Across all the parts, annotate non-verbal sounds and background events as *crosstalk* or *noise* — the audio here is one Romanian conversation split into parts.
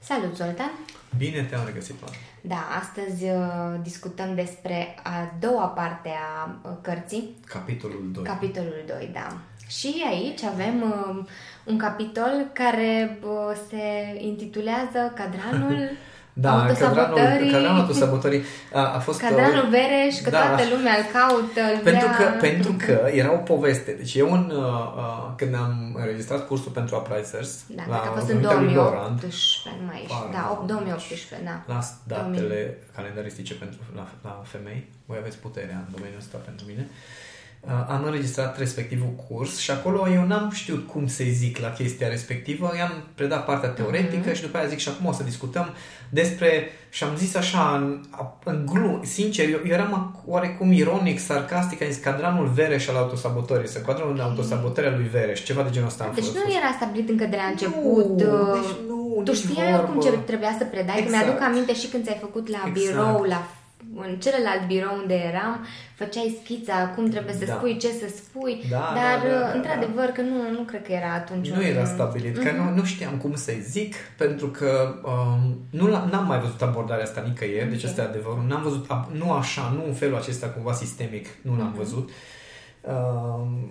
Salut, Zoltan! Bine te-am regăsit, Oana. Da, astăzi uh, discutăm despre a doua parte a uh, cărții. Capitolul 2. Capitolul 2, da. Și aici avem uh, un capitol care uh, se intitulează Cadranul *laughs* Da, cadranul, cadranul autosabotării a, a fost... Cadranul uh, Vereș, că da, toată lumea îl caută, îl pentru vrea... că, pentru că era o poveste. Deci eu, în, uh, uh, când am înregistrat cursul pentru Appraisers... Da, la că a fost în 2018, nu mai ești. Da, 8, 2018, da. Las datele 2000. calendaristice pentru la, la femei. Voi aveți puterea în domeniul ăsta pentru mine. Uh, Uh, am înregistrat respectivul curs și acolo eu n-am știut cum să-i zic la chestia respectivă. I-am predat partea teoretică mm-hmm. și după aia zic și acum o să discutăm despre... Și am zis așa, în, în glum, sincer, eu, eu eram oarecum ironic, sarcastic, am zis cadranul Vereș al autosabotării, să cadranul de autosabotare lui Vereș, ceva de genul ăsta am Deci folosit. nu era stabilit încă de la început. Nu, uh, deci nu, tu știai oricum ce trebuia să predai, exact. că mi-aduc aminte și când ți-ai făcut la exact. birou, la în celălalt birou unde eram, făceai schița, cum trebuie să da. spui, ce să spui, da, dar da, da, da, într-adevăr că nu, nu cred că era atunci. Nu un... era stabilit, uh-huh. că nu, mhm. nu știam cum să-i zic, pentru că um, nu n-am mai văzut abordarea asta nicăieri, okay. deci asta e adevărul. N-am văzut, nu așa, nu în felul acesta cumva sistemic, nu l-am uh-huh. văzut. Um,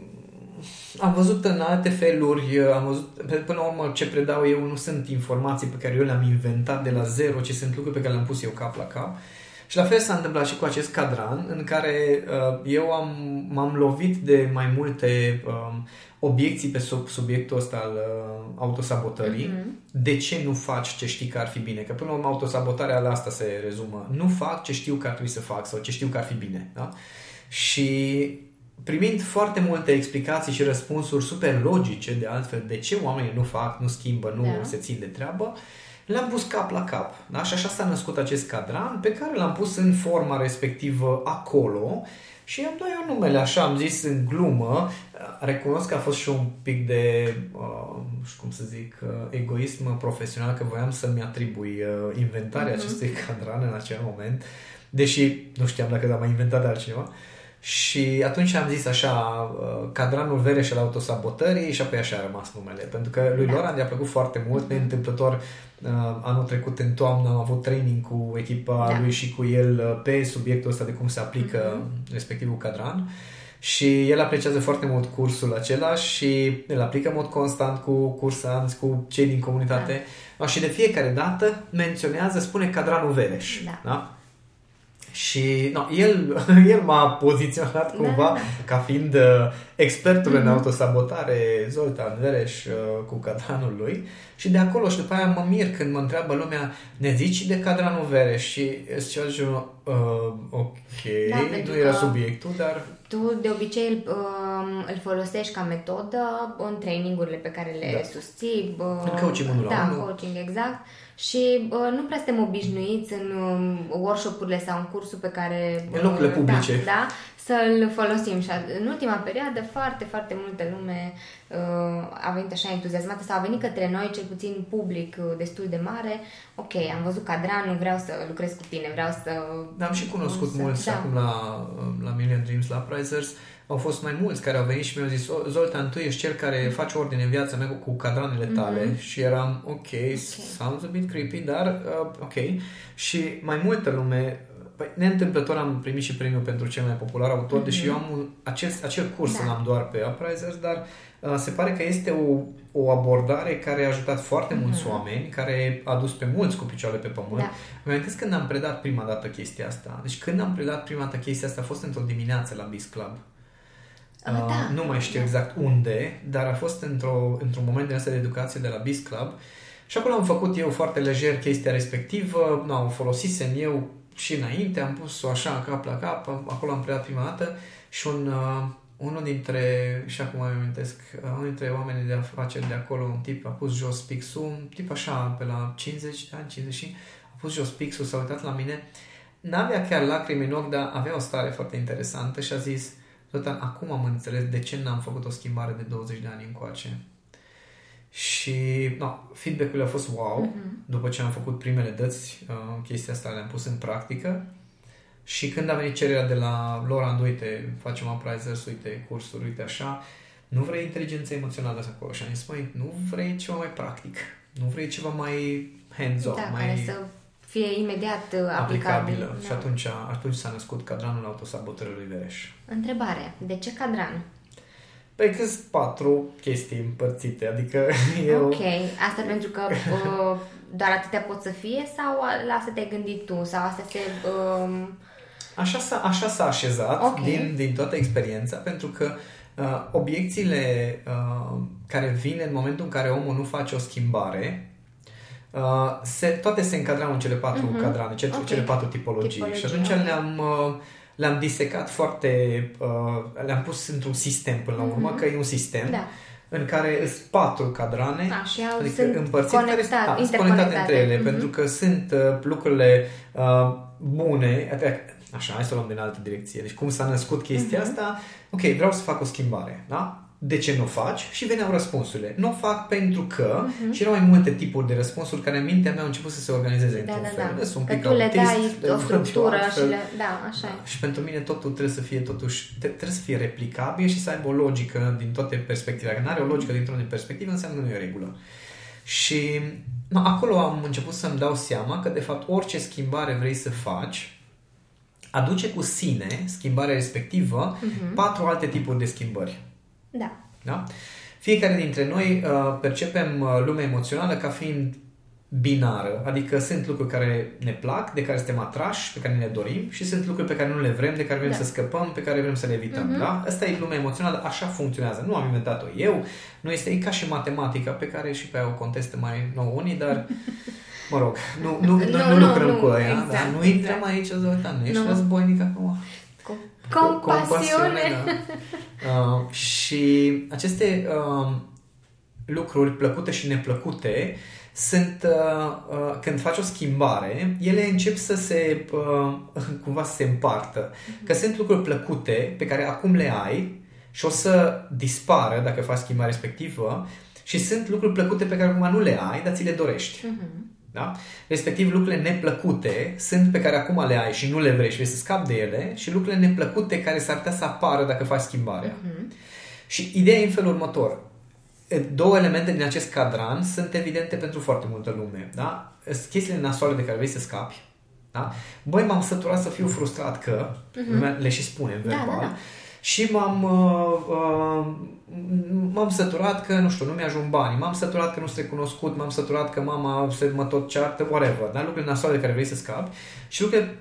am văzut în alte feluri, am văzut, până la urmă ce predau eu nu sunt informații pe care eu le-am inventat de la zero, ci sunt lucruri pe care le-am pus eu cap la cap. Uh, și la fel s-a întâmplat și cu acest cadran în care uh, eu am, m-am lovit de mai multe uh, obiecții pe sub subiectul ăsta al uh, autosabotării. Mm-hmm. De ce nu faci ce știi că ar fi bine? Că până la urmă autosabotarea la asta se rezumă. Nu fac ce știu că ar trebui să fac sau ce știu că ar fi bine. Da? Și primind foarte multe explicații și răspunsuri super logice de altfel de ce oamenii nu fac, nu schimbă, nu da. se țin de treabă, uh, le-am pus cap la cap. Da? Și așa s-a născut acest cadran pe care l-am pus în forma respectivă acolo și am dat eu numele așa, am zis în glumă, recunosc că a fost și un pic de, uh, nu știu cum să zic, uh, egoism profesional, că voiam să-mi atribui uh, inventarea uh-huh. acestui cadran în acel moment, deși nu știam dacă l-am mai inventat de altcineva. Uh, și atunci am zis așa, uh, cadranul Vereș al autosabotării și apoi așa a rămas numele. Pentru că lui Loran i-a plăcut foarte mult, neîntâmplător uh, anul trecut în toamnă am avut training cu echipa da. lui și cu el uh, pe subiectul ăsta de cum se aplică uh-huh. respectivul cadran. Și el apreciază foarte mult cursul acela și îl aplică în mod constant cu cursanți, cu cei din comunitate. Da. Și de fiecare dată menționează, spune cadranul Vereș. Da. da? Și no, el, *laughs* el m-a poziționat da, cumva da, da. ca fiind uh, expertul mm-hmm. în mhm. autosabotare, Zoltan Vereș, uh, cu cadranul lui. Și de acolo și după aia mă mir când mă întreabă lumea, ne zici de cadranul Vereș? Și este ceva genul, uh, ok, da, nu era subiectul, dar... Tu de obicei îl, uh, îl folosești ca metodă în trainingurile pe care le da. susții. Uh, în coaching unul Da, în coaching, exact. Și uh, nu prea suntem obișnuiți în uh, workshop-urile sau în cursul pe care... În locurile publice. Da, da, să-l folosim. Și în ultima perioadă foarte, foarte multă lume uh, a venit așa entuziasmată sau a venit către noi, cel puțin public uh, destul de mare. Ok, am văzut cadranul, vreau să lucrez cu tine, vreau să... Da, am și cunoscut să, mulți da. acum la, la Million Dreams, la Prizers, au fost mai mulți care au venit și mi-au zis Zoltan, tu ești cel care face ordine în viața mea cu cadranele tale mm-hmm. și eram ok, okay, sounds a bit creepy, dar uh, ok. Și mai multă lume Păi, neîntâmplător am primit și premiul pentru cel mai popular autor, mm-hmm. deși eu am un, acel, acel curs da. l-am doar pe Uprisers, dar uh, se pare că este o, o abordare care a ajutat foarte mm-hmm. mulți oameni, care a dus pe mulți cu picioarele pe pământ. Da. Îmi când am predat prima dată chestia asta. Deci când am predat prima dată chestia asta a fost într-o dimineață la Biz Club. Uh, da. Nu mai știu da. exact unde, dar a fost într-o, într-un moment de asta de educație de la Biz Club și acolo am făcut eu foarte lejer chestia respectivă, nu, am folosisem eu și înainte, am pus-o așa cap la cap, acolo am predat prima dată și un, uh, unul dintre, și acum îmi amintesc, uh, unul dintre oamenii de afaceri de acolo, un tip a pus jos pixul, un tip așa pe la 50 de ani, 50 a pus jos pixul, s-a uitat la mine, n-avea chiar lacrimi în ochi, dar avea o stare foarte interesantă și a zis, Zoltan, acum am înțeles de ce n-am făcut o schimbare de 20 de ani încoace. Și no, feedback-ul a fost wow. Uh-huh. După ce am făcut primele dăți, uh, chestia asta le-am pus în practică. Și când a venit cererea de la Laura, uite, facem appraisers, uite, cursuri, uite așa, nu vrei inteligență emoțională acolo? Și am zis, măi, nu vrei ceva mai practic. Nu vrei ceva mai hands-on, Da, mai care să fie imediat uh, aplicabil. aplicabilă. Da. Și atunci, atunci s-a născut cadranul autosabotărului Vereș. Întrebare. De ce cadran? Păi că sunt patru chestii împărțite, adică *laughs* eu... Ok. Asta pentru că uh, doar atâtea pot să fie sau la asta te-ai gândit tu? Sau asta se... Uh, Așa s-a, așa s-a așezat Ok. din, din toată experiența, pentru că uh, obiecțiile uh, care vin în momentul în care omul nu face o schimbare, uh, se, toate se încadrau în cele patru Mhm. cadrane, cele, Ok. cele patru tipologii. Tipologii, Și atunci ok. le-am, uh, le-am disecat foarte, uh, le-am pus într-un sistem până la urmă, că e un sistem Mhm. da. în care sunt patru cadrane, Da, și au, adică sunt împărțit, care conectate, da, sunt conectate între ele, Mhm. pentru că sunt uh, lucrurile uh, bune, adică, așa, hai să o luăm din altă direcție, deci cum s-a născut chestia Mhm. asta, ok, vreau să fac o schimbare, da? De ce nu o faci? Și veneau răspunsurile. Nu o fac pentru că, Mhm. și erau mai multe tipuri de răspunsuri care în mintea mea au început să se organizeze Da, într-un da, fel. da. Sunt un Că pic tu le autist, dai le o văd structură eu și altfel. le... Da, așa e. Și pentru mine totul trebuie să fie totuși, te- trebuie să fie replicabil și să aibă o logică din toate perspectivele. Dacă nu are o logică dintr-o din perspectivă, înseamnă că nu e o regulă. Și no, acolo am început să-mi dau seama că de fapt orice schimbare vrei să faci aduce cu sine schimbarea respectivă Mhm. patru alte tipuri de schimbări. Da. Da? Fiecare dintre noi uh, percepem uh, lumea emoțională ca fiind binară, adică sunt lucruri care ne plac, de care suntem atrași, pe care ne dorim și sunt lucruri pe care nu le vrem, de care vrem Da. să scăpăm, pe care vrem să le evităm. Mhm. Da? Asta e lumea emoțională, așa funcționează. Nu am inventat-o eu, nu este e ca și matematica pe care și pe aia o contestă mai nou unii, dar *laughs* mă rog, nu, nu, nu, Nu, nu, nu, lucrăm nu, cu aia, exact, da? nu exact. intrăm aici, Zoltan, nu ești Nu. războinic acum. Cu Cu- compasiune. da. uh, și aceste uh, lucruri plăcute și neplăcute sunt, uh, uh, când faci o schimbare, ele încep să se, uh, *laughs* cumva să se împartă. Că sunt lucruri plăcute pe care acum le ai și o să dispară dacă faci schimbarea respectivă și sunt lucruri plăcute pe care acum nu le ai, dar ți le dorești. Mhm. Da? Respectiv, lucrurile neplăcute sunt pe care acum le ai și nu le vrei și vrei să scapi de ele și lucrurile neplăcute care s-ar putea să apară dacă faci schimbarea. Mhm. Și ideea e în felul următor. Două elemente din acest cadran sunt evidente pentru foarte multă lume. Da? Sunt chestiile nasoale de care vrei să scapi. Da? Băi, m-am săturat să fiu frustrat că, lumea le și spune în Mhm. Da, verbal, da, da. Și m-am, uh, uh, m-am săturat că, nu știu, nu mi-ajung banii, m-am săturat că nu sunt recunoscut, m-am săturat că mama se mă tot ceartă, whatever, da? lucrurile nasoale de care vrei să scapi și lucrurile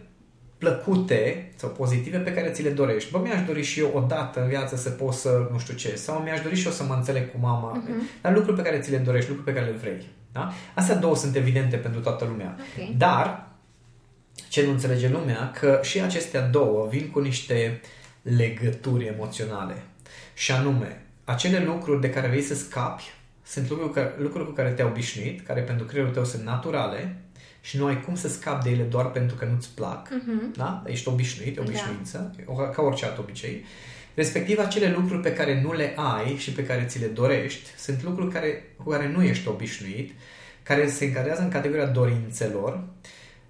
plăcute sau pozitive pe care ți le dorești. Bă, mi-aș dori și eu odată în viață să pot să nu știu ce, sau mi-aș dori și eu să mă înțeleg cu mama, uh-huh. dar lucruri pe care ți le dorești, lucruri pe care le vrei. Da? Astea două sunt evidente pentru toată lumea. Ok. Dar, ce nu înțelege lumea, că și acestea două vin cu niște legături emoționale. Și anume, acele lucruri de care vrei să scapi sunt lucruri, care, lucruri cu care te-ai obișnuit, care pentru creierul tău sunt naturale și nu ai cum să scapi de ele doar pentru că nu-ți plac. Mhm. Da? Ești obișnuit, e obișnuință, da. ca orice alt obicei. Respectiv, acele lucruri pe care nu le ai și pe care ți le dorești sunt lucruri care, cu care nu ești obișnuit, care se încadrează în categoria dorințelor,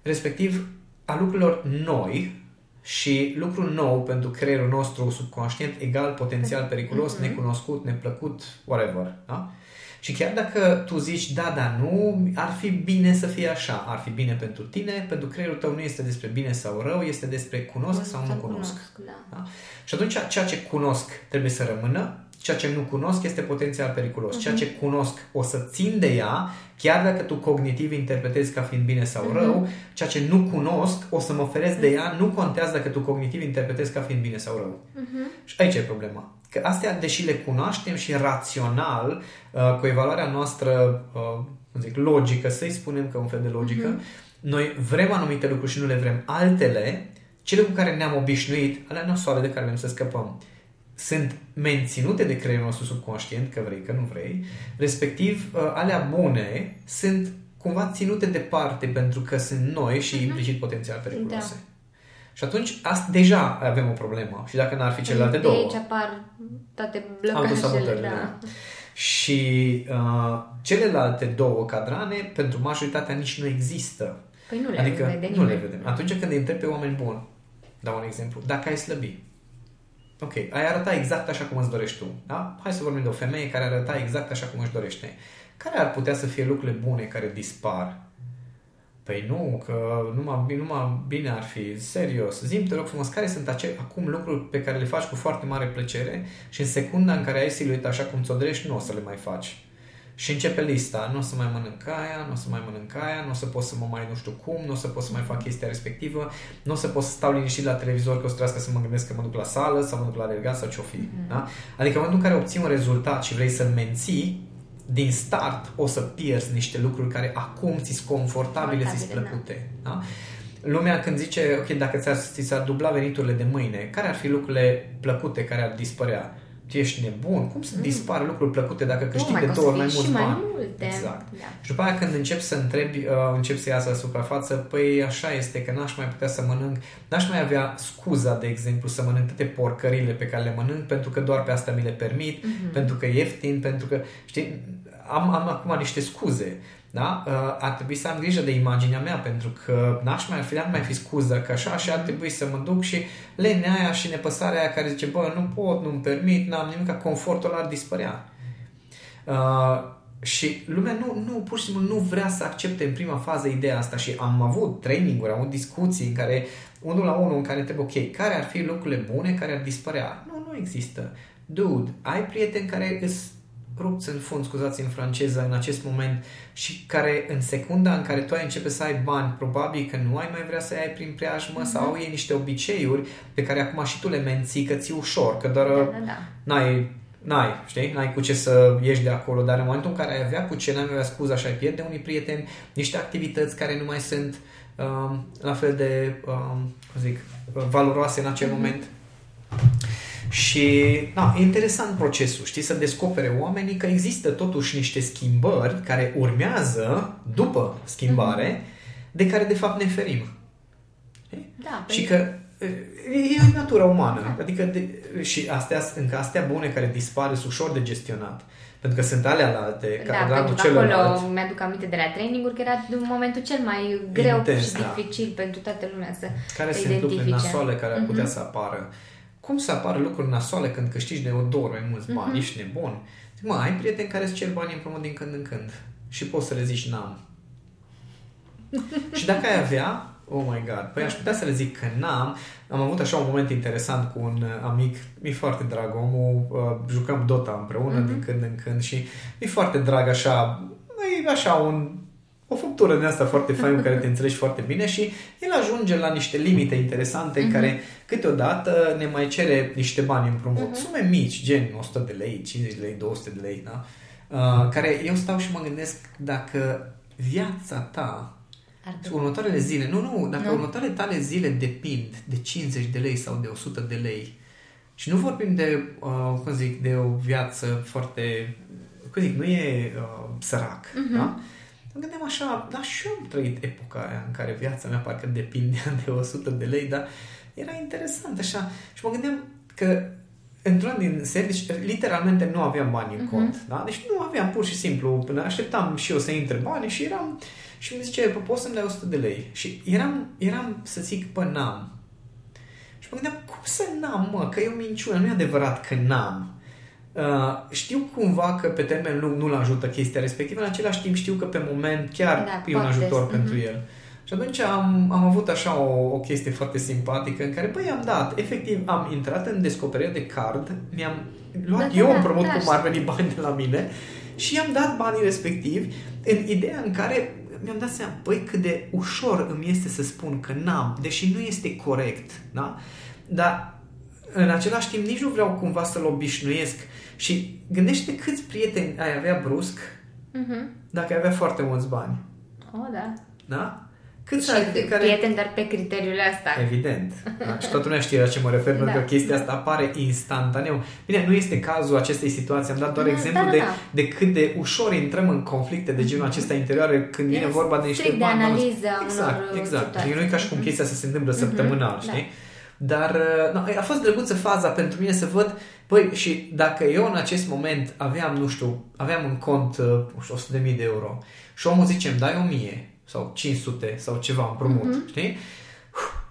respectiv a lucrurilor noi și lucru nou pentru creierul nostru subconștient egal potențial periculos, Mhm. necunoscut, neplăcut, whatever. Da? Și chiar dacă tu zici, da, da, nu, ar fi bine să fie așa, ar fi bine pentru tine, pentru creierul tău nu este despre bine sau rău, este despre cunosc sau nu cunosc. da. Da? Și atunci ceea ce cunosc trebuie să rămână, ceea ce nu cunosc este potențial periculos. Ceea ce cunosc o să țin de ea, chiar dacă tu cognitiv interpretezi ca fiind bine sau rău, ceea ce nu cunosc o să mă feresc de ea, nu contează dacă tu cognitiv interpretezi ca fiind bine sau rău. Și aici e problema. Că astea, deși le cunoaștem și rațional, uh, cu evaluarea noastră, uh, cum zic, logică, să-i spunem că un fel de logică, noi vrem anumite lucruri și nu le vrem altele, cele cu care ne-am obișnuit, alea nasoale de care vrem să scăpăm, sunt menținute de creierul nostru subconștient, că vrei, că nu vrei, respectiv uh, alea bune sunt cumva ținute departe pentru că sunt noi și implicit potențial periculoase. Da. Și atunci asta, deja avem o problemă. Și dacă n-ar fi celelalte de două. aici apar toate blocajele. Autosabotările, Da. da. Și uh, celelalte două cadrane, pentru majoritatea nici nu există. Păi nu le adică vede nu le nimeni. vedem. Atunci când îi întrebi pe oameni buni, dau un exemplu, dacă ai slăbi, ok, ai arăta exact așa cum îți dorești tu, da? Hai să vorbim de o femeie care arăta exact așa cum își dorește. care ar putea să fie lucrurile bune care dispar? Păi nu, că numai, numai bine ar fi, serios. Zim, te rog frumos, care sunt acele acum lucruri pe care le faci cu foarte mare plăcere și în secunda în care ai silueta așa cum ți-o dorești, nu o să le mai faci. Și începe lista, nu o să mai mănânc aia, nu o să mai mănânc aia, nu o să pot să mă mai nu știu cum, nu o să pot să mai fac chestia respectivă, nu o să pot să stau liniștit la televizor că o să trebuiască să mă gândesc că mă duc la sală sau mă duc la alergat sau ce-o fi. Mm-hmm. Da? Adică în momentul în care obții un rezultat și vrei să-l menții, din start o să pierzi niște lucruri care acum ți-s confortabile, ți-s da. plăcute. Da. Da? Lumea când zice, ok, dacă ți-ar, ți s-ar dubla veniturile de mâine, care ar fi lucrurile plăcute care ar dispărea? Tu ești nebun, cum să mm. dispară lucruri plăcute dacă câștigi de două ori mai mulți mai bani? Multe. Exact. Da. Și după aia când încep să întrebi, uh, încep să iasă la suprafață, păi așa este că n-aș mai putea să mănânc, n-aș mai avea scuza, de exemplu, să mănânc toate porcările pe care le mănânc pentru că doar pe asta mi le permit, mm-hmm. pentru că e ieftin, pentru că, știi, am, am acum niște scuze. Da? Uh, ar trebui să am grijă de imaginea mea pentru că n-aș mai fi, n mai fi scuză că așa și ar trebui să mă duc și lenea aia și nepăsarea aia care zice bă, nu pot, nu-mi permit, n-am nimic, confortul ar dispărea. Uh, și lumea nu, nu, pur și simplu nu vrea să accepte în prima fază ideea asta și am avut training-uri, am avut discuții în care, unul la unul, în care întreb, ok, care ar fi lucrurile bune care ar dispărea? Nu, nu există. Dude, ai prieteni care îți rupți în fund, scuzați în franceză, în acest moment și care în secunda în care tu ai începe să ai bani, probabil că nu ai mai vrea să ai prin preajmă mm-hmm. sau e niște obiceiuri pe care acum și tu le menții că ți ușor, că doar da, da, da. n-ai n-ai, știi, n-ai cu ce să ieși de acolo, dar în momentul în care ai avea cu ce, n-ai avea scuză și ai pierde unii prieteni, niște activități care nu mai sunt um, la fel de, um, cum zic, valoroase în acel mm-hmm. moment. Și da, e interesant procesul, știi, să descopere oamenii că există totuși niște schimbări care urmează după schimbare, mm-hmm. de care de fapt ne ferim. Da, și că e natura umană. Da. Adică de, și astea, încă astea bune care dispare sunt ușor de gestionat. Pentru că sunt alea alte, da, care pentru că celălalt. acolo mi-aduc aminte de la traininguri că era momentul cel mai greu Intens, și da. dificil pentru toată lumea să Care sunt lucruri nasoale care ar putea mm-hmm. să apară cum să apară lucruri nasoale când câștigi de două ori mai mulți bani? Mm-hmm. Ești nebun? Zic, mă, ai prieteni care îți cer bani împrumut din când în când și poți să le zici n-am. și dacă ai avea, oh my god, păi aș putea să le zic că n-am. Am avut așa un moment interesant cu un amic, mi foarte drag omul, uh, jucăm Dota împreună mm-hmm. din când în când și mi foarte drag așa, e așa un o făptură de asta foarte faină *laughs* care te înțelegi foarte bine și el ajunge la niște limite interesante uh-huh. în mhm. care câteodată ne mai cere niște bani împrumut, uh-huh. sume mici, gen 100 de lei, 50 de lei, 200 de lei, da? Uh, care eu stau și mă gândesc dacă viața ta și următoarele zile, nu, nu, dacă nu? următoarele tale zile depind de 50 de lei sau de 100 de lei și nu vorbim de, uh, cum zic, de o viață foarte, cum zic, nu e uh, sărac, uh-huh. da? Mă gândeam așa, da, și eu am trăit epoca aia în care viața mea parcă depindea *laughs* de 100 de lei, dar era interesant așa. Și mă gândeam că într-un din servici, literalmente nu aveam bani în uh-huh. cont. Da? Deci nu aveam pur și simplu, până așteptam și eu să intre bani și eram și mi zice, poți să-mi dai 100 de lei? Și eram, eram să zic, pă, n-am. Și mă gândeam, cum să n-am, mă? Că e o minciună, nu e adevărat că n-am. Uh, știu cumva că pe termen lung nu-l ajută chestia respectivă, în același timp știu că pe moment chiar da, e un ajutor mm-hmm. pentru el. Și atunci am, am avut așa o, o chestie foarte simpatică în care, băi, am dat, efectiv, am intrat în descoperire de card, mi-am luat da, eu da, împrumut da, cum ar veni bani de la mine și i-am dat banii respectivi în ideea în care mi-am dat seama, băi, cât de ușor îmi este să spun că n-am, deși nu este corect, da? Dar în același timp nici nu vreau cumva să-l obișnuiesc și gândește câți prieteni ai avea brusc uh-huh. dacă ai avea foarte mulți bani. Oh, da. Da? Cât și ai care... prieteni, dar pe criteriul ăsta. Evident. Da? Și toată lumea știe la ce mă refer, *laughs* da. pentru că chestia asta apare instantaneu. Bine, nu este cazul acestei situații. Am dat doar da, exemplu da, da, da. De, de cât de ușor intrăm în conflicte de genul acesta interioare când vine vorba de niște bani. de analiză Exact, exact. Situații. Nu e ca și cum chestia să se întâmplă uh-huh. săptămânal, știi? Da. Dar uh, no, a fost drăguță faza pentru mine să văd, păi, și dacă eu în acest moment aveam, nu știu, aveam în cont uh, 100.000 de euro și omul zice, îmi dai 1000 sau 500 sau ceva împrumut, uh-huh. știi?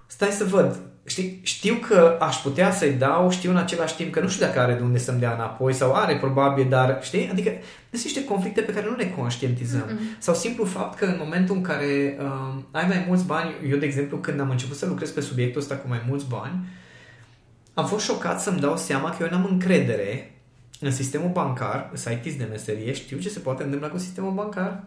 Stai să văd știi, știu că aș putea să-i dau, știu în același timp că nu știu dacă are de unde să-mi dea înapoi sau are probabil, dar știi? Adică sunt niște conflicte pe care nu le conștientizăm. Mm-hmm. Sau simplu fapt că în momentul în care uh, ai mai mulți bani, eu de exemplu când am început să lucrez pe subiectul ăsta cu mai mulți bani, am fost șocat să-mi dau seama că eu n-am încredere în sistemul bancar, site de meserie, știu ce se poate întâmpla cu sistemul bancar,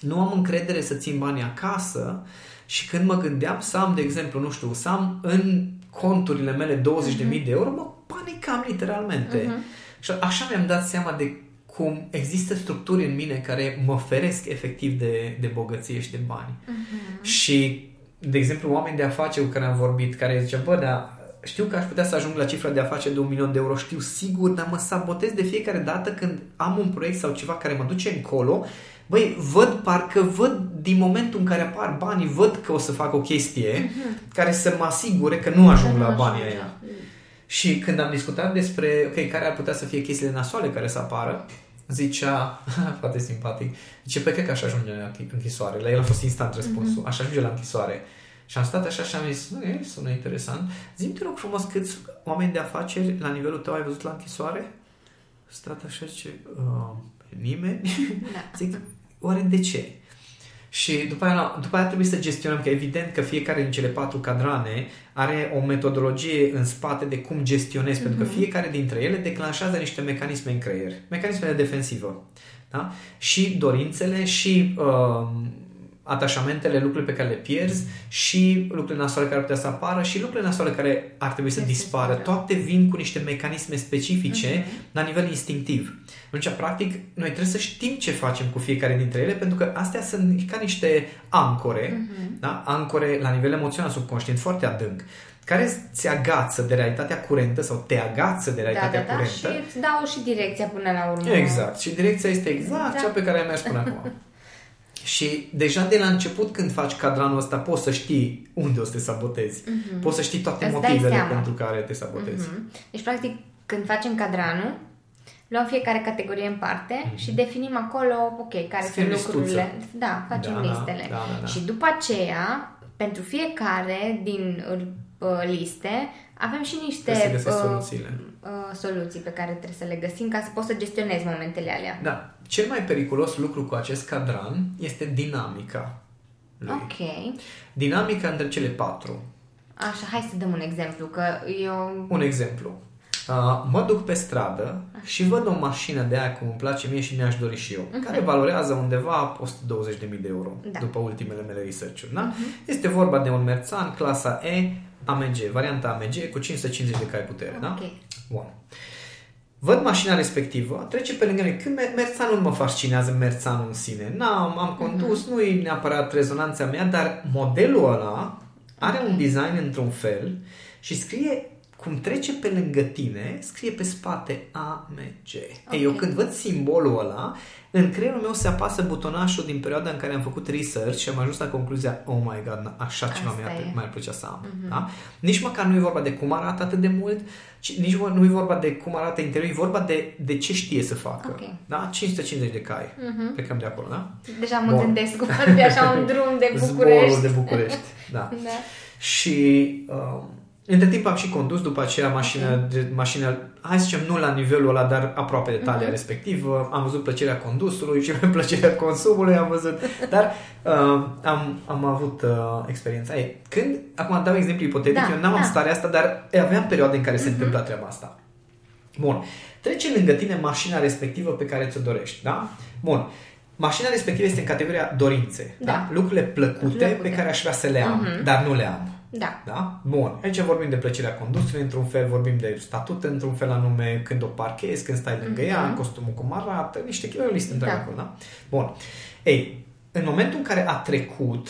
nu am încredere să țin banii acasă și când mă gândeam să am, de exemplu, nu știu, să am în conturile mele 20.000 uh-huh. de euro, mă panicam literalmente. Uh-huh. Și așa mi-am dat seama de cum există structuri în mine care mă feresc efectiv de, de bogăție și de bani. Uh-huh. Și, de exemplu, oameni de afaceri cu care am vorbit, care zice, bă, dar știu că aș putea să ajung la cifra de afaceri de un milion de euro, știu sigur, dar mă sabotez de fiecare dată când am un proiect sau ceva care mă duce încolo băi, văd, parcă văd din momentul în care apar banii, văd că o să fac o chestie uh-huh. care să mă asigure că nu ajung la banii aia. Și când am discutat despre, ok, care ar putea să fie chestiile nasoale care să apară, zicea, *laughs* foarte simpatic, zice, pe că aș ajunge la închisoare. La el a fost instant răspunsul, uh-huh. aș ajunge la închisoare. Și am stat așa și am zis, nu, e, sună interesant. Zi-mi, te rog frumos, câți oameni de afaceri la nivelul tău ai văzut la închisoare? Stat așa și uh, nimeni? Da. *laughs* Zic, Oare de ce? Și după aia, după aia trebuie să gestionăm, că evident că fiecare din cele patru cadrane are o metodologie în spate de cum gestionezi, mm-hmm. pentru că mhm. fiecare dintre ele declanșează niște mecanisme în creier, mecanisme de defensivă. Da? Și dorințele și uh, atașamentele, lucrurile pe care le pierzi și lucrurile nasoale care ar putea să apară și lucrurile nasoale care ar trebui să dispară. Toate vin cu niște mecanisme specifice uh-huh. la nivel instinctiv. Atunci, practic, noi trebuie să știm ce facem cu fiecare dintre ele, pentru că astea sunt ca niște ancore, uh-huh. da? ancore la nivel emoțional subconștient, foarte adânc care ți agață de realitatea curentă sau te agață de realitatea da, da, da, curentă. și îți dau și direcția până la urmă. Exact. Și direcția este exact da. cea pe care ai mers până acum. Și deja de la început când faci cadranul ăsta poți să știi unde o să te sabotezi. Uh-huh. Poți să știi toate Îți motivele pentru care te sabotezi. Uh-huh. Deci, practic, când facem cadranul, luăm fiecare categorie în parte uh-huh. și definim acolo, ok, care Scrie sunt lucrurile. Listuță. Da, facem da, listele. Da, da, da. Și după aceea, pentru fiecare din uh, liste, avem și niște uh, soluțiile. Uh, soluții pe care trebuie să le găsim ca să poți să gestionezi momentele alea. Da. Cel mai periculos lucru cu acest cadran este dinamica lui. Ok. Dinamica între cele patru. Așa, hai să dăm un exemplu, că eu... Un exemplu. Uh, mă duc pe stradă Așa. și văd o mașină de aia cum îmi place mie și mi-aș dori și eu, uh-huh. care valorează undeva 120.000 de euro, da. după ultimele mele research-uri. Da? Uh-huh. Este vorba de un Merțan, clasa E, AMG, varianta AMG cu 550 de cai putere. Da? Okay. Da? Bun. Văd mașina respectivă, trece pe lângă mine. Când Merțanul nu mă fascinează Merțanul în sine. N-am, am condus, uh-huh. nu e neapărat rezonanța mea, dar modelul ăla are un design într-un fel și scrie cum trece pe lângă tine, scrie pe spate AMG. Okay. Ei, eu când văd simbolul ăla, în creierul meu se apasă butonașul din perioada în care am făcut research și am ajuns la concluzia, oh my god, așa ceva mi-ar, mi plăcea să am. Uh-huh. Da? Nici măcar nu e vorba de cum arată atât de mult, ci, nici nu e vorba de cum arată interiorul, e vorba de, de ce știe să facă. Okay. Da? 550 de cai. Uh-huh. Plecăm de acolo, da? Deja mă Bun. gândesc cum de așa un drum de *laughs* București. Zborul de București, da. *laughs* da. Și... Um, între timp am și condus după aceea mașina, okay. de, mașina, hai să zicem, nu la nivelul ăla, dar aproape de talia uh-huh. respectivă. Am văzut plăcerea condusului și *laughs* plăcerea consumului am văzut. Dar uh, am, am avut uh, experiența. Ei, când, acum dau exemplu ipotetic, da, eu n-am da. starea asta, dar aveam perioade în care uh-huh. se mhm. întâmpla treaba asta. Bun. Trece lângă tine mașina respectivă pe care ți-o dorești, da? Bun. Mașina respectivă este în categoria dorințe, da? da? Lucrurile plăcute, plăcute pe care aș vrea să le am, uh-huh. dar nu le am. Da. Da? Bun. Aici vorbim de plăcerea condusului, într-un fel vorbim de statut, într-un fel anume când o parchezi, când stai lângă mm-hmm. ea, mhm. costumul cum arată, niște chestii, o listă întreagă da. acolo, da? Bun. Ei, în momentul în care a trecut,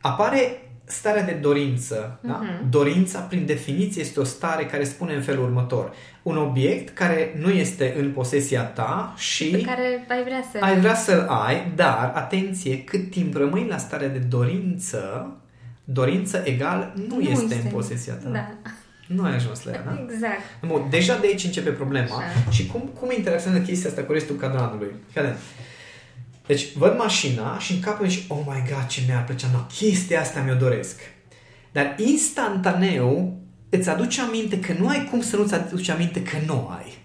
apare starea de dorință. Mm-hmm. Da? Mhm. Dorința, prin definiție, este o stare care spune în felul următor. Un obiect care nu este în posesia ta și pe care ai vrea, să ai vrea să-l ai, dar, atenție, cât timp rămâi la starea de dorință, dorință egal nu, nu este, este în posesia ta. Da. Nu ai ajuns la ea, da? Exact. Bun, deja de aici începe problema. Așa. Și cum, cum interacționează chestia asta cu restul cadranului? Deci, văd mașina și în capul și oh my god, ce mi-ar plăcea, no, chestia asta mi-o doresc. Dar instantaneu îți aduce aminte că nu ai cum să nu-ți aduci aminte că nu ai.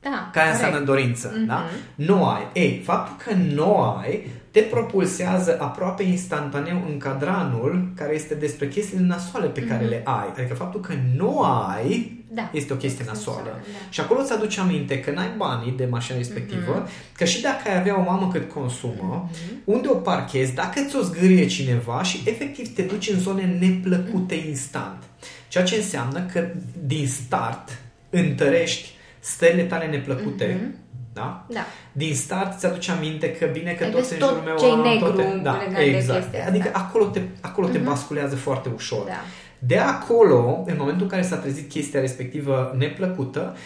Da, Ca înseamnă dorință, mm-hmm. da? Nu ai. Ei, faptul că nu ai te propulsează aproape instantaneu în cadranul care este despre chestiile nasoale pe care mm-hmm. le ai. Adică faptul că nu ai da. este o chestie nasoală. Da. Și acolo îți aduce aminte că n-ai banii de mașina respectivă, mm-hmm. că și dacă ai avea o mamă cât consumă, mm-hmm. unde o parchezi, dacă ți-o zgârie cineva și efectiv te duci în zone neplăcute mm-hmm. instant. Ceea ce înseamnă că din start întărești stările tale neplăcute, mm-hmm. Da? Da. Din start ți aduce aminte că bine că Ai toți în văzut jurul meu ce-i au negru toate... Da, legat de exact. chestia Adică asta. acolo te, acolo te Mhm. basculează foarte ușor. Da. De acolo, în momentul în care s-a trezit chestia respectivă neplăcută,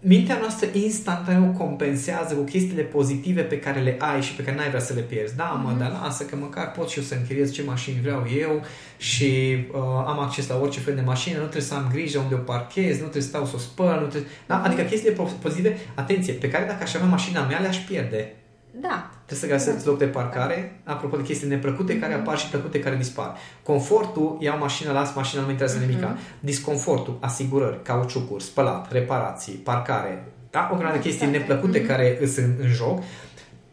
mintea noastră instantaneu compensează cu chestiile pozitive pe care le ai și pe care n-ai vrea să le pierzi. Da, mă, Mhm. dar lasă că măcar pot și eu să închiriez ce mașini vreau eu și uh, am acces la orice fel de mașină, nu trebuie să am grijă unde o parchez, nu trebuie să stau să o spăl, nu trebuie... Da? Adică chestiile po- pozitive, atenție, pe care dacă aș avea mașina mea le-aș pierde. Da. Trebuie să găsesc loc de parcare, apropo de chestii neplăcute care apar și plăcute care dispar. Confortul, iau mașina, las mașina, nu mă interesează nimica. Disconfortul, asigurări, cauciucuri, spălat, reparații, parcare, da? O grămadă de chestii Toate. neplăcute care sunt în, în joc.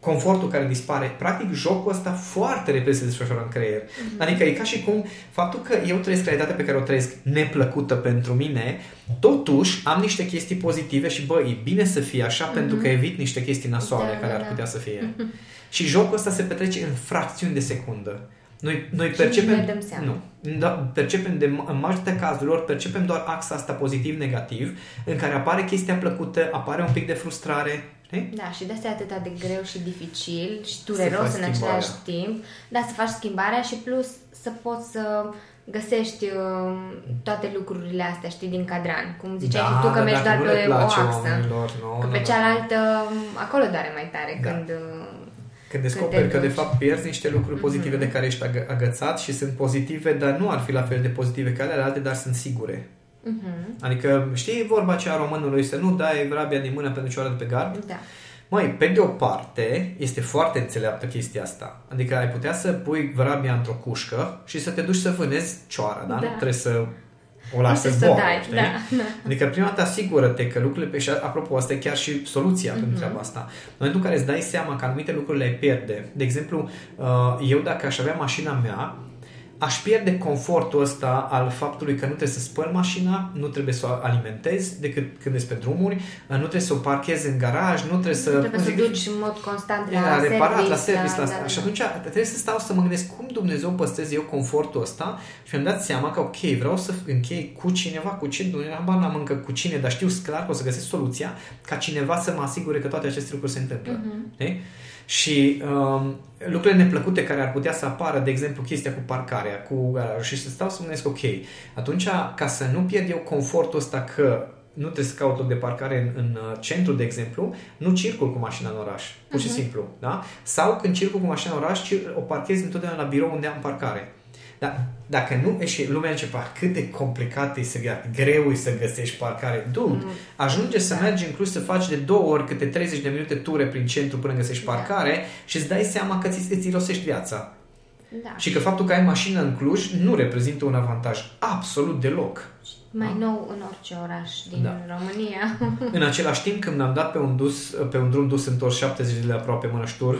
Confortul care dispare. Practic, jocul ăsta foarte repede se desfășoară în creier. Adică e ca și cum faptul că eu trăiesc realitatea pe care o trăiesc neplăcută pentru mine, totuși am niște chestii pozitive și bă, e bine să fie așa pentru că evit niște chestii nasoale Da, care da, ar da. putea să fie. Și jocul ăsta se petrece în fracțiuni de secundă. Noi, noi Și percepem... nu ne dăm seama. Nu. Da, percepem de, în majoritatea cazurilor, percepem doar axa asta pozitiv-negativ, în care apare chestia plăcută, apare un pic de frustrare, știi? Da, și de asta e atât de greu și dificil și Să dureros faci în schimbarea. același timp. Da, să faci schimbarea și plus să poți să găsești uh, toate lucrurile astea, știi, din cadran. Cum ziceai Da, și tu că dar mergi dacă doar nu le pe o place axă. oamenilor, nu, că nu, pe nu. cealaltă, acolo doare mai tare Da. când... uh, Când te descoperi că de duci. fapt pierzi niște lucruri Mhm. pozitive de care ești agă- agățat și sunt pozitive, dar nu ar fi la fel de pozitive ca ale alte, dar sunt sigure. Mhm, Adică știi vorba aceea a românului să nu dai vrabia din mână pentru cioară de pe gard? Da. Măi, pe de o parte, este foarte înțeleaptă chestia asta. Adică ai putea să pui vrabia într-o cușcă și să te duci să vânezi cioara, da? Da. Nu trebuie să o lași să Nu trebuie să zboare, dai, știi? da, da. Adică prima dată asigură-te că lucrurile pe și apropo, asta e chiar și soluția Mhm. pentru treaba asta. În momentul în care îți dai seama că anumite lucruri le pierde, de exemplu, uh, eu dacă aș avea mașina mea, aș pierde confortul ăsta al faptului că nu trebuie să spăl mașina, nu trebuie să o alimentez decât când ești pe drumuri, uh, nu trebuie să o parchezi în garaj, nu trebuie să... Trebuie cum să zic, duci în mod constant la, la reparat, la service, service, la asta. da, și da. atunci trebuie să stau să mă gândesc cum Dumnezeu păstrez eu confortul ăsta și mi-am dat seama că, ok, vreau să închei cu cineva, cu cine, nu habar n-am încă cu cine, dar știu clar că o să găsesc soluția ca cineva să mă asigure că toate aceste lucruri se întâmplă. Mhm. Știi? Și um, lucrurile neplăcute care ar putea să apară, de exemplu, chestia cu parcarea, cu garajul, și să stau să mă gândesc, ok, atunci, ca să nu pierd eu confortul ăsta că nu trebuie să caut loc de parcare în, în uh, centru, de exemplu, nu circul cu mașina în oraș, pur și Mhm. simplu, da? Sau când circul cu mașina în oraș, cir- o parchez întotdeauna la birou unde am parcare. Dar dacă nu, e și lumea începe, "Ah, cât de complicat e să greu e să găsești parcare. Dude, Mm. ajunge să Da. mergi în Cluj să faci de două ori câte 30 de minute ture prin centru până găsești Da. parcare și îți dai seama că ți, îți irosești viața. Da. Și că faptul că ai mașină în Cluj nu reprezintă un avantaj absolut deloc. Mai nou în orice oraș din Da. România. În același timp, când am dat pe un, dus, pe un drum dus întors 70 de zile aproape mănăștur,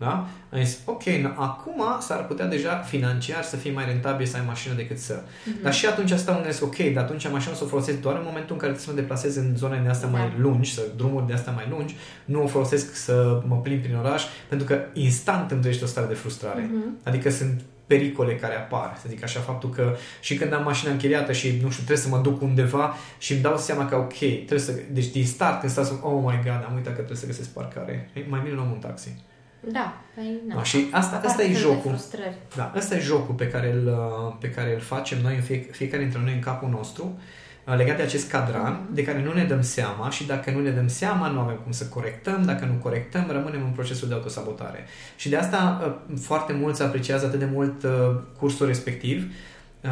da? Am zis, ok, n- acum s-ar putea deja financiar să fie mai rentabil să ai mașină decât să. Mhm. Dar și atunci stau în gândesc, ok, dar atunci mașina o să o folosesc doar în momentul în care trebuie să mă deplasez în zonele de astea Da. mai lungi, să drumuri de astea mai lungi, nu o folosesc să mă plimb prin oraș, pentru că instant îmi trăiește o stare de frustrare. Mhm. Adică sunt pericole care apar, să zic așa, faptul că și când am mașina închiriată și, nu știu, trebuie să mă duc undeva și îmi dau seama că, ok, trebuie să, deci din start, când stau să, oh my god, am uitat că trebuie să găsesc parcare. Ei, mai bine luăm un taxi. Da, păi, na. Da, și asta- Apar asta e fel de jocul. frustrări. Da, ăsta e jocul pe care îl, pe care îl facem noi, în fie, fiecare dintre noi în capul nostru, uh, legat de acest cadran, de care nu ne dăm seama și dacă nu ne dăm seama, nu avem cum să corectăm, dacă nu corectăm, rămânem în procesul de autosabotare. Și de asta uh, foarte mulți apreciază atât de mult uh, cursul respectiv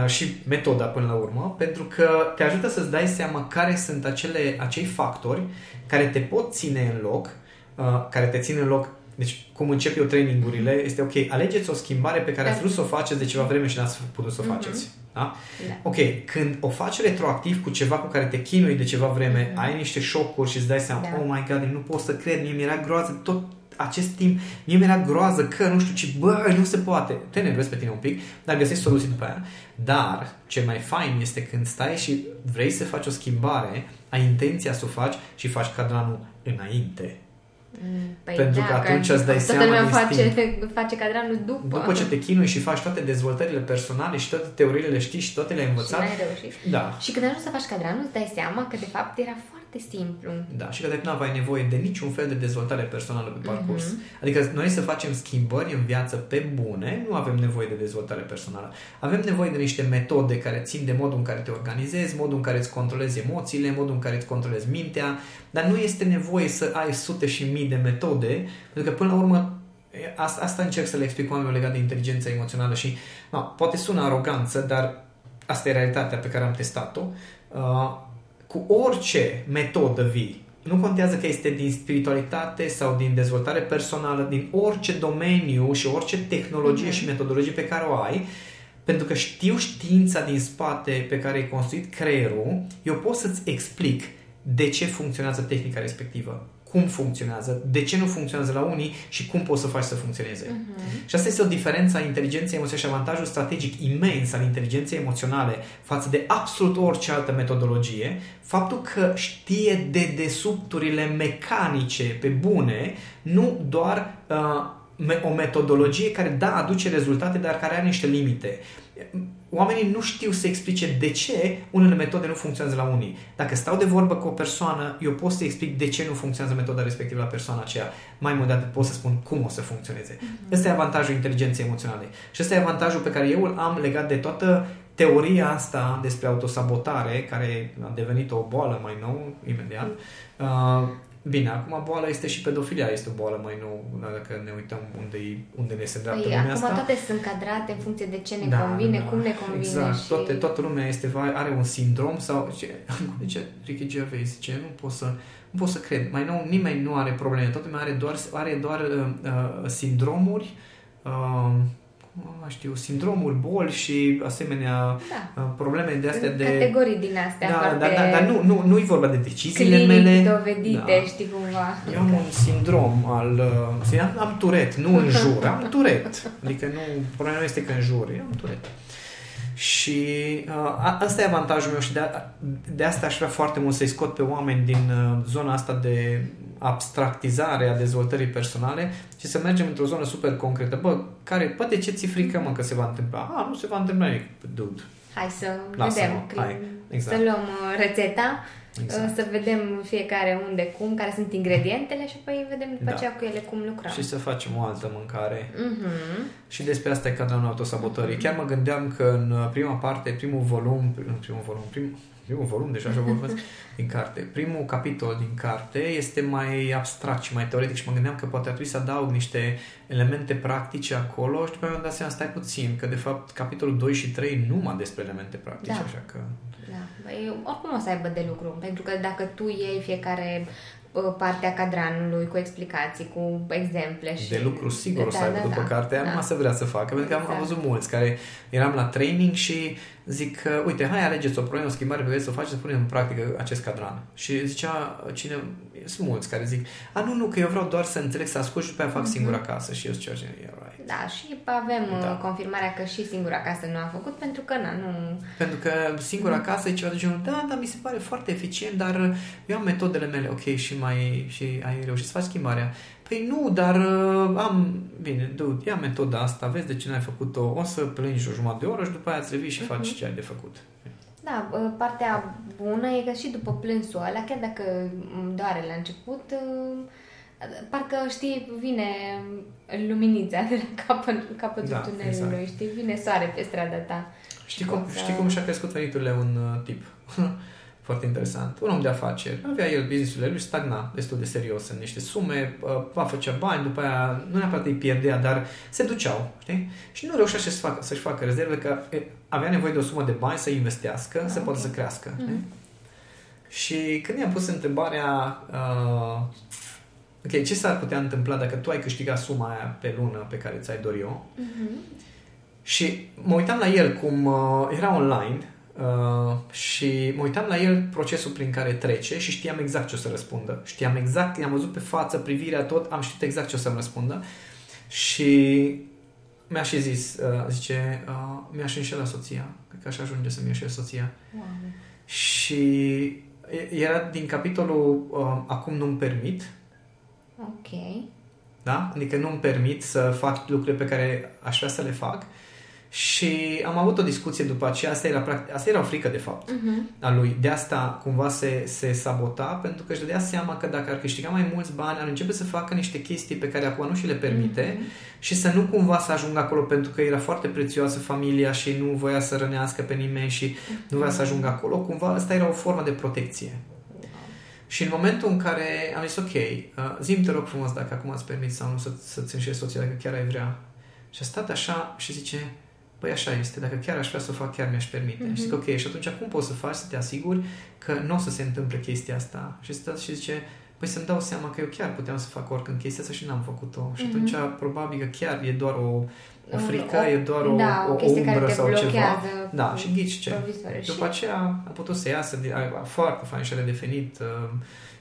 uh, și metoda până la urmă, pentru că te ajută să-ți dai seama care sunt acele, acei factori care te pot ține în loc, uh, care te țin în loc deci, cum încep eu trainingurile, este ok, alegeți o schimbare pe care ați vrut să o faceți de ceva vreme și n-ați putut să o Mhm. faceți. Da? da? Ok, când o faci retroactiv cu ceva cu care te chinui de ceva vreme, mm-hmm. ai niște șocuri și îți dai seama, da. oh my god, nu pot să cred, mie mi-era groază tot acest timp, mie mi-era groază că nu știu ce, bă, nu se poate. Te nervezi pe tine un pic, dar găsești soluții după aia. Dar cel mai fain este când stai și vrei să faci o schimbare, ai intenția să o faci și faci cadranul înainte Mm, păi Pentru da, că atunci că îți dai toată seama lumea din face, *laughs* timp. face cadranul după. După ce te chinui și faci toate dezvoltările personale și toate teoriile le știi și toate le-ai învățat. Și n-ai reușit. Da. Și când ajungi să faci cadranul, îți dai seama că de fapt era foarte simplu. Da, și că de nu aveai nevoie de niciun fel de dezvoltare personală pe parcurs. Mm-hmm. Adică noi să facem schimbări în viață pe bune, nu avem nevoie de dezvoltare personală. Avem nevoie de niște metode care țin de modul în care te organizezi, modul în care îți controlezi emoțiile, modul în care îți controlezi mintea, dar nu este nevoie să ai sute și mii de metode, pentru că până la urmă asta, asta încerc să le explic oamenilor legat de inteligența emoțională și no, poate sună aroganță, dar asta e realitatea pe care am testat-o. Uh, cu orice metodă vii, nu contează că este din spiritualitate sau din dezvoltare personală, din orice domeniu și orice tehnologie mm-hmm. și metodologie pe care o ai, pentru că știu știința din spate pe care ai construit creierul, eu pot să-ți explic de ce funcționează tehnica respectivă cum funcționează, de ce nu funcționează la unii și cum poți să faci să funcționeze. Uh-huh. Și asta este o diferență a inteligenței emoționale și avantajul strategic imens al inteligenței emoționale față de absolut orice altă metodologie, faptul că știe de desubturile mecanice pe bune, nu doar uh, o metodologie care, da, aduce rezultate, dar care are niște limite oamenii nu știu să explice de ce unele metode nu funcționează la unii. Dacă stau de vorbă cu o persoană, eu pot să explic de ce nu funcționează metoda respectivă la persoana aceea. Mai mult dat pot să spun cum o să funcționeze. Mm-hmm. Ăsta e avantajul inteligenței emoționale. Și ăsta e avantajul pe care eu îl am legat de toată teoria asta despre autosabotare, care a devenit o boală mai nou, imediat. Mm-hmm. Uh, Bine, acum boala este și pedofilia, este o boală mai nou, dacă ne uităm unde, unde ne se dreaptă păi, lumea acum asta. toate sunt cadrate în funcție de ce ne da, convine, da, cum ne convine. Exact, și... toate, toată lumea este, are un sindrom sau, ce, *laughs* ce Ricky Gervais zice, nu pot să, nu pot să cred, mai nou nimeni nu are probleme, toată lumea are doar, are doar uh, uh, sindromuri, uh, nu știu, sindromuri, boli și asemenea da. Uh, probleme de astea de... Categorii din astea da, foarte... Dar da, da, nu, nu, nu e vorba de deciziile mele. dovedite, da. știi cumva. Eu am un sindrom al... Uh, am, am turet, nu în jur, am turet. *laughs* Adică nu, problema nu este că în jur, eu am turet. Și uh, asta e avantajul meu și de, de asta aș vrea foarte mult să-i scot pe oameni din uh, zona asta de abstractizare a dezvoltării personale și să mergem într-o zonă super concretă. Bă, care, poate ce ți frică, mă, că se va întâmpla? A, nu se va întâmpla nimic. Dude. Hai să Lasă-mă. vedem. Hai. Exact. Să luăm uh, rețeta, exact. să vedem fiecare unde, cum, care sunt ingredientele și apoi vedem după da. aceea cu ele cum lucrăm. Și să facem o altă mâncare. Uh-huh. Și despre asta e cadranul autosabotării. Uh-huh. Chiar mă gândeam că în uh, prima parte, primul volum, primul volum, primul, primul volum, deja așa vorbesc, din carte. Primul capitol din carte este mai abstract și mai teoretic și mă gândeam că poate ar trebui să adaug niște elemente practice acolo și după aceea mi-am dat seama, stai puțin, că de fapt capitolul 2 și 3 numai despre elemente practice, da. așa că... Da, Eu, oricum o să aibă de lucru, pentru că dacă tu iei fiecare Uh, partea cadranului cu explicații, cu exemple și... De lucru sigur da, o să aibă da, după da, cartea, da. nu să vrea să facă, pentru că am, am exact. văzut mulți care eram la training și zic că, uite, hai alegeți o problemă, o schimbare pe care să o faceți, să punem în practică acest cadran. Și zicea cine, sunt mulți care zic, a, nu, nu, că eu vreau doar să înțeleg, să ascult și după aia fac mm-hmm. singur acasă și eu zic, right. Da, și avem uh, da. confirmarea că și singur acasă nu a făcut, pentru că na, nu... Pentru că singur acasă e ceva de genul, da, da, mi se pare foarte eficient, dar eu am metodele mele, ok, și mai și ai reușit să faci schimbarea. Păi nu, dar uh, am... Bine, du ia metoda asta, vezi de ce n-ai făcut-o, o să plângi o jumătate de oră și după aia îți revii și uh-huh. faci ce ai de făcut. Da, uh, partea bună e că și după plânsul ăla, chiar dacă doare la început, uh, parcă, știi, vine luminița de la capăt, capătul da, tunelului, exact. știi, vine soare pe strada ta. Știi cum, știi cum și-a crescut veniturile un uh, tip? *laughs* foarte interesant. Un om de afaceri. Avea el business-urile lui, stagna destul de serios în niște sume, va făcea bani, după aia nu neapărat îi pierdea, dar se duceau, știi? Și nu reușea să-și facă, să-și facă rezerve, că avea nevoie de o sumă de bani să investească, ah, să okay. poată să crească. Mm. Și când i-am pus întrebarea uh, ok, ce s-ar putea întâmpla dacă tu ai câștigat suma aia pe lună pe care ți-ai dori eu? Mm-hmm Și mă uitam la el cum uh, era online uh, și mă uitam la el procesul prin care trece și știam exact ce o să răspundă. Știam exact, i-am văzut pe față, privirea, tot, am știut exact ce o să-mi răspundă. Și mi-a și zis, uh, zice, uh, mi-aș înșela soția. Cred că aș ajunge să-mi înșel soția. Wow. Și era din capitolul uh, Acum nu-mi permit, Ok. da? Adică nu-mi permit să fac lucrurile pe care aș vrea să le fac. Și am avut o discuție după aceea, asta era, practic, asta era o frică de fapt Mhm. a lui. De asta cumva se, se sabota, pentru că își dădea seama că dacă ar câștiga mai mulți bani, ar începe să facă niște chestii pe care acum nu și le permite Mhm. și să nu cumva să ajungă acolo pentru că era foarte prețioasă familia și nu voia să rănească pe nimeni și nu voia să ajungă acolo. Cumva asta era o formă de protecție. Și în momentul în care am zis, ok, uh, zi te rog frumos dacă acum îți permiți sau nu să, să-ți înșeli soția dacă chiar ai vrea. Și a stat așa și zice, păi așa este, dacă chiar aș vrea să o fac, chiar mi-aș permite. Mhm. Și zic, ok, și atunci cum poți să faci să te asiguri că nu o să se întâmple chestia asta? Și stă și zice, păi să-mi dau seama că eu chiar puteam să fac oricând chestia asta și n-am făcut-o. Și Mhm. atunci probabil că chiar e doar o, o Un- frică, o- e doar o, da, o o, o chestie care umbră te sau ceva. blochează Da, și ghici ce? provizoriu. După Și- aceea a putut să iasă de, a, a, foarte fain și a definit uh,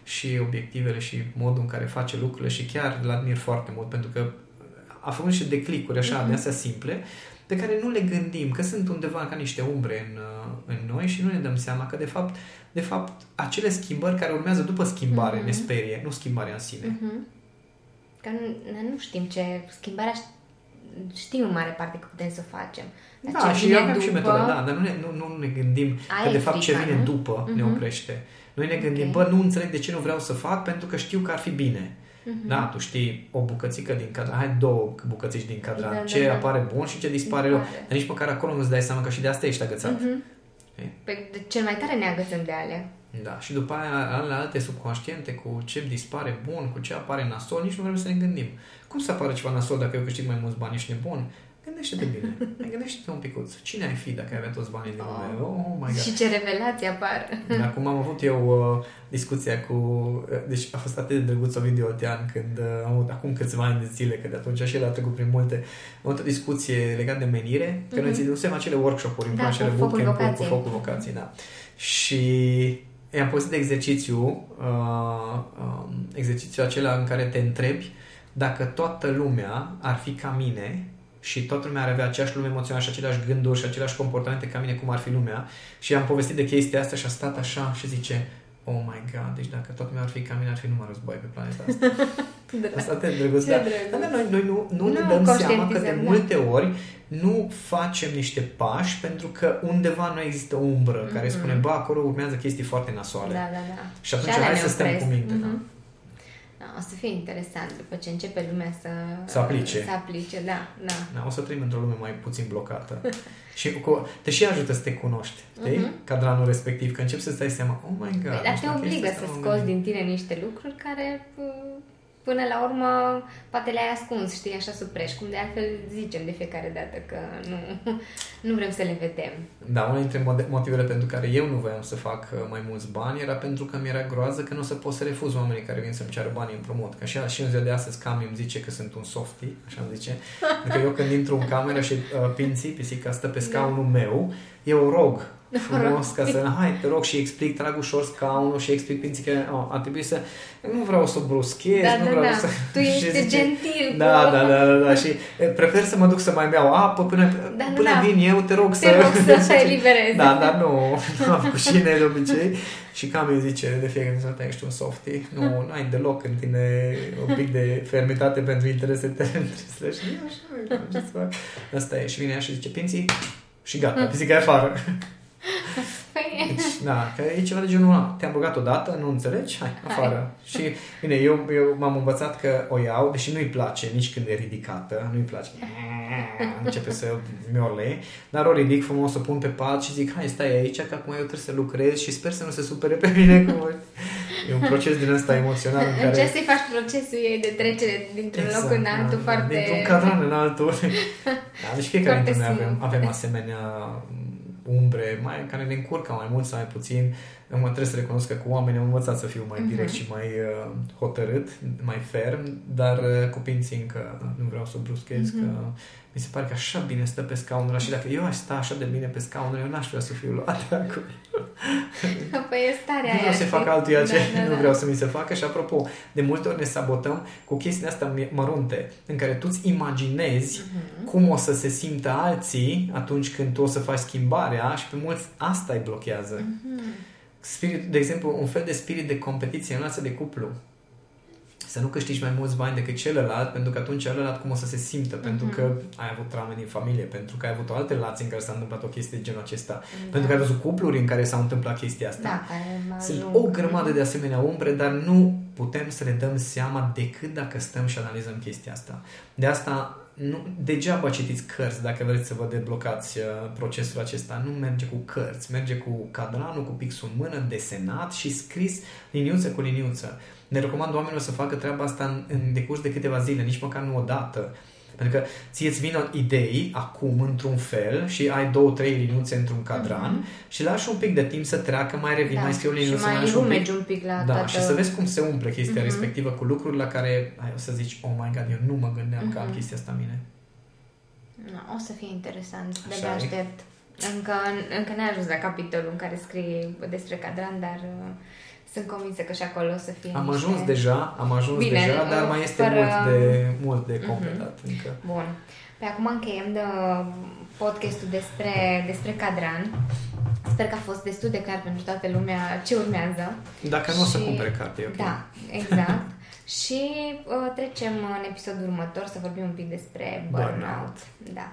și obiectivele și modul în care face lucrurile și chiar îl admir foarte mult pentru că a făcut niște declicuri așa Mhm. de astea simple pe care nu le gândim, că sunt undeva ca niște umbre în, uh, în noi și nu ne dăm seama că de fapt, de fapt acele schimbări care urmează după schimbare Mhm. ne sperie, nu schimbarea în sine. Mhm. Că nu, noi nu știm ce schimbarea ș- știm în mare parte că putem să o facem. Dar Da, ce și vine avem și după- metoda, da, dar nu ne, nu, nu ne gândim Aia că e de fapt ce frica, vine nu? după ne Mhm. oprește. Noi ne gândim, Ok. bă, nu înțeleg de ce nu vreau să fac pentru că știu că ar fi bine. Mhm. Da, tu știi o bucățică din cadran, hai două bucățici din cadran, Da, da, ce da. apare bun și ce dispare rău. Dispare. Dar nici măcar acolo nu-ți dai seama că și de asta ești agățat. Mhm. Știi? Pe de cel mai tare ne agățăm de alea. Da, și după aia ale alte subconștiente cu ce dispare bun, cu ce apare nasol, nici nu vrem să ne gândim. Cum să apară ceva nasol dacă eu câștig mai mulți bani, ești nebun? Gândește-te bine. *laughs* Mai gândește-te un picuț. Cine ai fi dacă ai avea toți banii din lume? Oh my god. Și ce revelații apar. Acum am avut eu uh, discuția cu... Uh, deci a fost atât de drăguț Ovidiu Oltean când uh, am avut acum câțiva ani de zile, că de atunci și el a trecut prin multe... Am avut o discuție legată de menire, că noi Mhm. ținusem acele workshop-uri, Da, acele cu focul bootcamp-uri cu vocației. focul vocației, da. Și i-am pus de exercițiu, uh, um, exercițiul acela în care te întrebi dacă toată lumea ar fi ca mine și toată lumea ar avea aceeași lume emoțională și aceleași gânduri și aceleași comportamente ca mine, cum ar fi lumea. Și am povestit de chestia asta și a stat așa și zice, oh my god, deci dacă toată lumea ar fi ca mine, ar fi numai război pe planeta asta. *laughs* Asta atât de drăguț, Ce dar, drăguț. dar noi, noi nu, nu, ne Nu dăm seama că de conștientizăm, da. multe ori nu facem niște pași pentru că undeva nu există o umbră care Mhm. spune, bă, acolo urmează chestii foarte nasoale. Da, da, da. Și atunci alea hai ne să stăm opresc. cu minte, da. Mhm. Da, o să fie interesant după ce începe lumea să... Să aplice. Să aplice, da, da. Da, o să trăim într-o lume mai puțin blocată. *laughs* și cu, te și ajută să te cunoști, știi? Mhm. Cadranul respectiv, că începi să-ți dai seama, oh my god. Păi, dar nu te știu, obligă chestia să asta m-am scoți gândit. din tine niște lucruri care p- până la urmă poate le-ai ascuns, știi, așa supreș, cum de altfel zicem de fiecare dată că nu, nu vrem să le vedem. Da, una dintre mode- motivele pentru care eu nu voiam să fac uh, mai mulți bani era pentru că mi-era groază că nu o să pot să refuz oamenii care vin să-mi ceară bani împrumut. Că și, și în ziua de astăzi Cami îmi zice că sunt un softie, așa îmi zice. Adică eu când intru în cameră și uh, Pinții, pisica, stă pe scaunul meu, eu rog frumos ca să, hai, te rog și explic, trag ușor scaunul și explic Pinții că oh, ar trebui să, nu vreau să o bruschez, Da, nu da, vreau da. să... Tu *laughs* și ești zice, gentil Da, cu... da, da, da, da, și e, prefer să mă duc să mai beau apă până, Da, da, până da. vin eu, te rog să... Te rog să *laughs* te eliberezi. Da, dar nu, *laughs* nu am cu cine de obicei. Și cam îi zice de fiecare dată, ești un softie. Nu, nu ai deloc în tine un pic de fermitate pentru interese terestre. Și eu așa, ce să fac? Asta e. Și vine ea și zice, pinții, și gata, pisica e afară. *laughs* Păi, Deci, da, că e ceva de genul ăla. Te-am rugat odată, nu înțelegi? Hai, afară. Și, bine, eu, eu m-am învățat că o iau, deși nu-i place nici când e ridicată, nu-i place. *laughs* Începe să miole, dar o ridic frumos, o pun pe pat și zic, hai, stai aici, că acum eu trebuie să lucrez și sper să nu se supere pe mine. Cum... E un proces din ăsta emoțional în care... Încerci să-i faci procesul ei de trecere dintr-un loc în altul da, foarte... Dintr-un cadran în altul. *laughs* Da, deci fiecare Foarte dintre noi avem, smooth. avem asemenea umbre, mai, care ne încurcă mai mult sau mai puțin. Mă trebuie să recunosc că cu oamenii am învățat să fiu mai direct uh-huh. și mai uh, hotărât, mai ferm, dar uh, cu pinții încă nu vreau să bruschez, uh-huh. că mi se pare că așa bine stă pe scaunul ăla și dacă eu aș sta așa de bine pe scaunul, eu n-aș vrea să fiu luat acum. *laughs* Păi e starea Nu vreau să fac altuia ce da, da, nu da. vreau să mi se facă și apropo, de multe ori ne sabotăm cu chestiile astea mărunte în care tu îți imaginezi uh-huh. cum o să se simtă alții atunci când tu o să faci schimbarea și pe mulți asta îi blochează. Uh-huh. Spirit, de exemplu, un fel de spirit de competiție în relația de cuplu să nu câștigi mai mulți bani decât celălalt, pentru că atunci celălalt cum o să se simtă, mm-hmm. pentru că ai avut traume din familie, pentru că ai avut o altă relație în care s-a întâmplat o chestie de genul acesta, da. pentru că ai văzut cupluri în care s-a întâmplat chestia asta. Da, Sunt o grămadă de asemenea umbre, dar nu putem să le dăm seama decât dacă stăm și analizăm chestia asta. De asta nu, degeaba citiți cărți dacă vreți să vă deblocați uh, procesul acesta. Nu merge cu cărți, merge cu cadranul, cu pixul în mână, desenat și scris liniuță cu liniuță. Ne recomand oamenilor să facă treaba asta în, în decurs de câteva zile, nici măcar nu o dată. Pentru că ție îți vină idei acum într-un fel și ai două, trei liniuțe într-un cadran mm-hmm. și lași un pic de timp să treacă, mai revin, da. mai scrii o liniuță, și mai, mai un pic. un pic la Da, toată... și să vezi cum se umple chestia mm-hmm. respectivă cu lucruri la care ai o să zici, oh my god, eu nu mă gândeam mm-hmm. că am mhm. chestia asta în mine. No, o să fie interesant, de aștept. Încă, încă n-ai ajuns la capitolul în care scrie despre cadran, dar uh, sunt convinsă că și acolo o să fie Am niște... ajuns deja, am ajuns Bine, deja, dar mai este fără... mult de, mult de mhm. completat uh-huh. încă. Bun. Pe acum încheiem de podcastul despre, despre cadran. Sper că a fost destul de clar pentru toată lumea ce urmează. Dacă nu și... o să cumpere carte, e ok. Da, exact. *laughs* și uh, trecem în episodul următor să vorbim un pic despre burnout. burnout. Da.